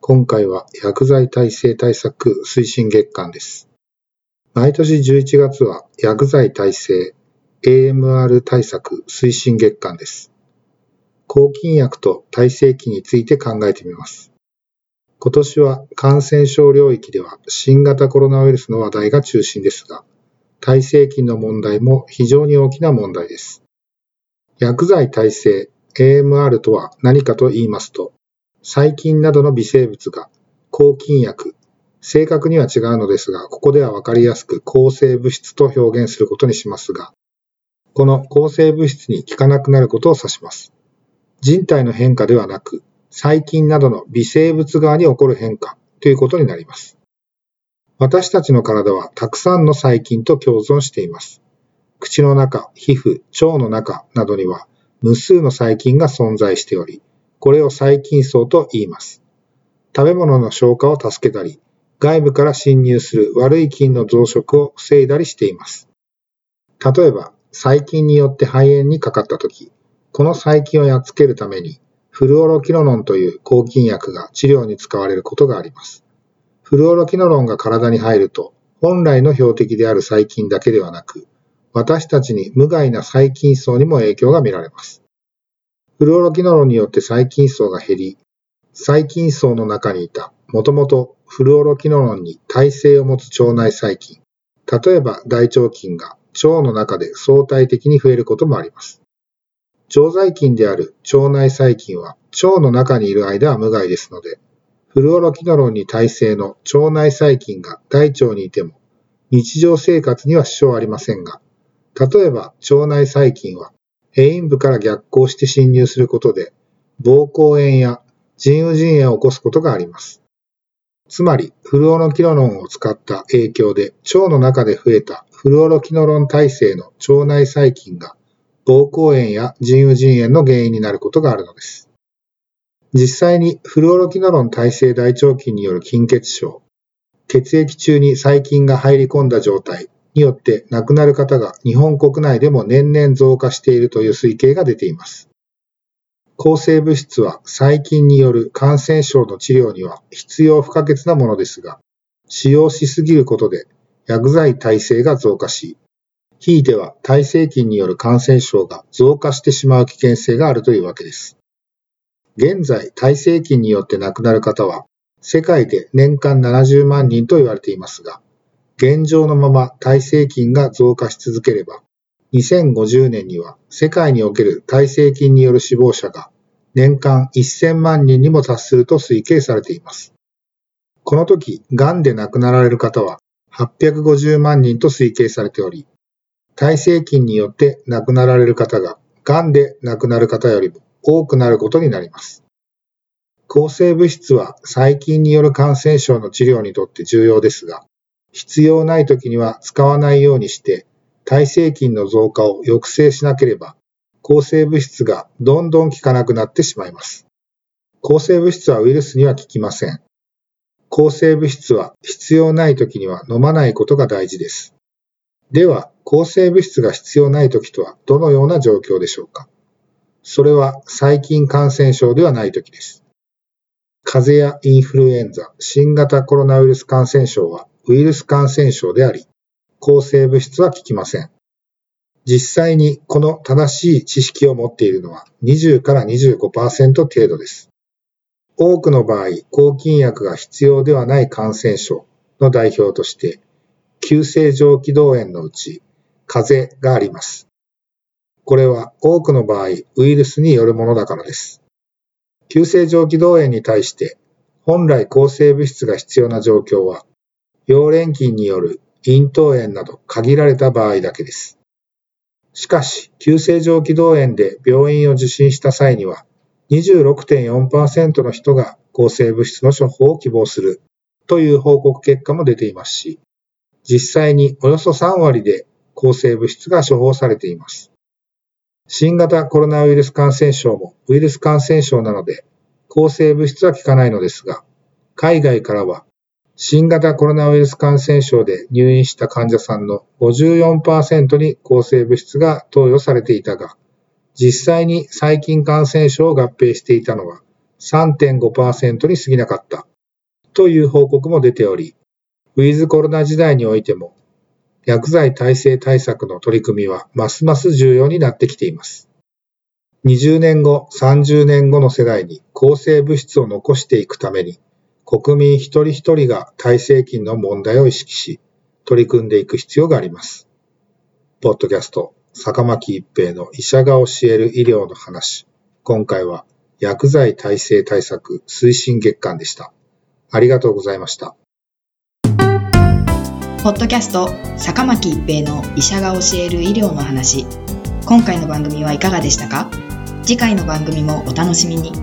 今回は薬剤耐性対策推進月間です。毎年11月は薬剤耐性 AMR 対策推進月間です。抗菌薬と耐性期について考えてみます。今年は感染症領域では新型コロナウイルスの話題が中心ですが、耐性菌の問題も非常に大きな問題です。薬剤耐性 AMR とは何かと言いますと、細菌などの微生物が抗菌薬、正確には違うのですが、ここではわかりやすく抗生物質と表現することにしますが、この抗生物質に効かなくなることを指します。人体の変化ではなく、細菌などの微生物側に起こる変化ということになります。私たちの体はたくさんの細菌と共存しています。口の中、皮膚、腸の中などには無数の細菌が存在しており、これを細菌層と言います。食べ物の消化を助けたり、外部から侵入する悪い菌の増殖を防いだりしています。例えば、細菌によって肺炎にかかったとき、この細菌をやっつけるために、フルオロキノロンという抗菌薬が治療に使われることがあります。フルオロキノロンが体に入ると、本来の標的である細菌だけではなく、私たちに無害な細菌層にも影響が見られます。フルオロキノロンによって細菌層が減り、細菌層の中にいた、もともとフルオロキノロンに耐性を持つ腸内細菌、例えば大腸菌が腸の中で相対的に増えることもあります。腸細菌である腸内細菌は腸の中にいる間は無害ですので、フルオロキノロンに耐性の腸内細菌が大腸にいても日常生活には支障ありませんが、例えば腸内細菌は変異部から逆行して侵入することで、膀胱炎や腎盂腎炎を起こすことがあります。つまり、フルオロキノロンを使った影響で腸の中で増えたフルオロキノロン耐性の腸内細菌が膀胱炎や腎盂腎炎の原因になることがあるのです。実際にフルオロキノロン耐性大腸菌による筋血症、血液中に細菌が入り込んだ状態によって亡くなる方が日本国内でも年々増加しているという推計が出ています。抗生物質は細菌による感染症の治療には必要不可欠なものですが、使用しすぎることで薬剤耐性が増加し、ひいては耐性菌による感染症が増加してしまう危険性があるというわけです。現在、耐性菌によって亡くなる方は世界で年間70万人と言われていますが、現状のまま耐性菌が増加し続ければ、2050年には世界における耐性菌による死亡者が年間1000万人にも達すると推計されています。この時、癌で亡くなられる方は850万人と推計されており、耐性菌によって亡くなられる方が癌で亡くなる方よりも多くなることになります。抗生物質は細菌による感染症の治療にとって重要ですが、必要ない時には使わないようにして、耐性菌の増加を抑制しなければ、抗生物質がどんどん効かなくなってしまいます。抗生物質はウイルスには効きません。抗生物質は必要ない時には飲まないことが大事です。では、抗生物質が必要ない時とはどのような状況でしょうかそれは細菌感染症ではない時です。風邪やインフルエンザ、新型コロナウイルス感染症はウイルス感染症であり、抗生物質は効きません。実際にこの正しい知識を持っているのは20から25%程度です。多くの場合、抗菌薬が必要ではない感染症の代表として、急性上気道炎のうち、風邪があります。これは多くの場合、ウイルスによるものだからです。急性上気道炎に対して、本来抗生物質が必要な状況は、溶連菌による咽頭炎など限られた場合だけです。しかし、急性上気道炎で病院を受診した際には、26.4%の人が抗生物質の処方を希望するという報告結果も出ていますし、実際におよそ3割で抗生物質が処方されています。新型コロナウイルス感染症もウイルス感染症なので抗生物質は効かないのですが、海外からは新型コロナウイルス感染症で入院した患者さんの54%に抗生物質が投与されていたが、実際に細菌感染症を合併していたのは3.5%に過ぎなかったという報告も出ており、ウィズコロナ時代においても薬剤耐性対策の取り組みはますます重要になってきています。20年後、30年後の世代に抗生物質を残していくために国民一人一人が耐性菌の問題を意識し、取り組んでいく必要があります。ポッドキャスト、坂巻一平の医者が教える医療の話。今回は薬剤耐性対策推進月間でした。ありがとうございました。ポッドキャスト、坂巻一平の医者が教える医療の話。今回の番組はいかがでしたか？次回の番組もお楽しみに。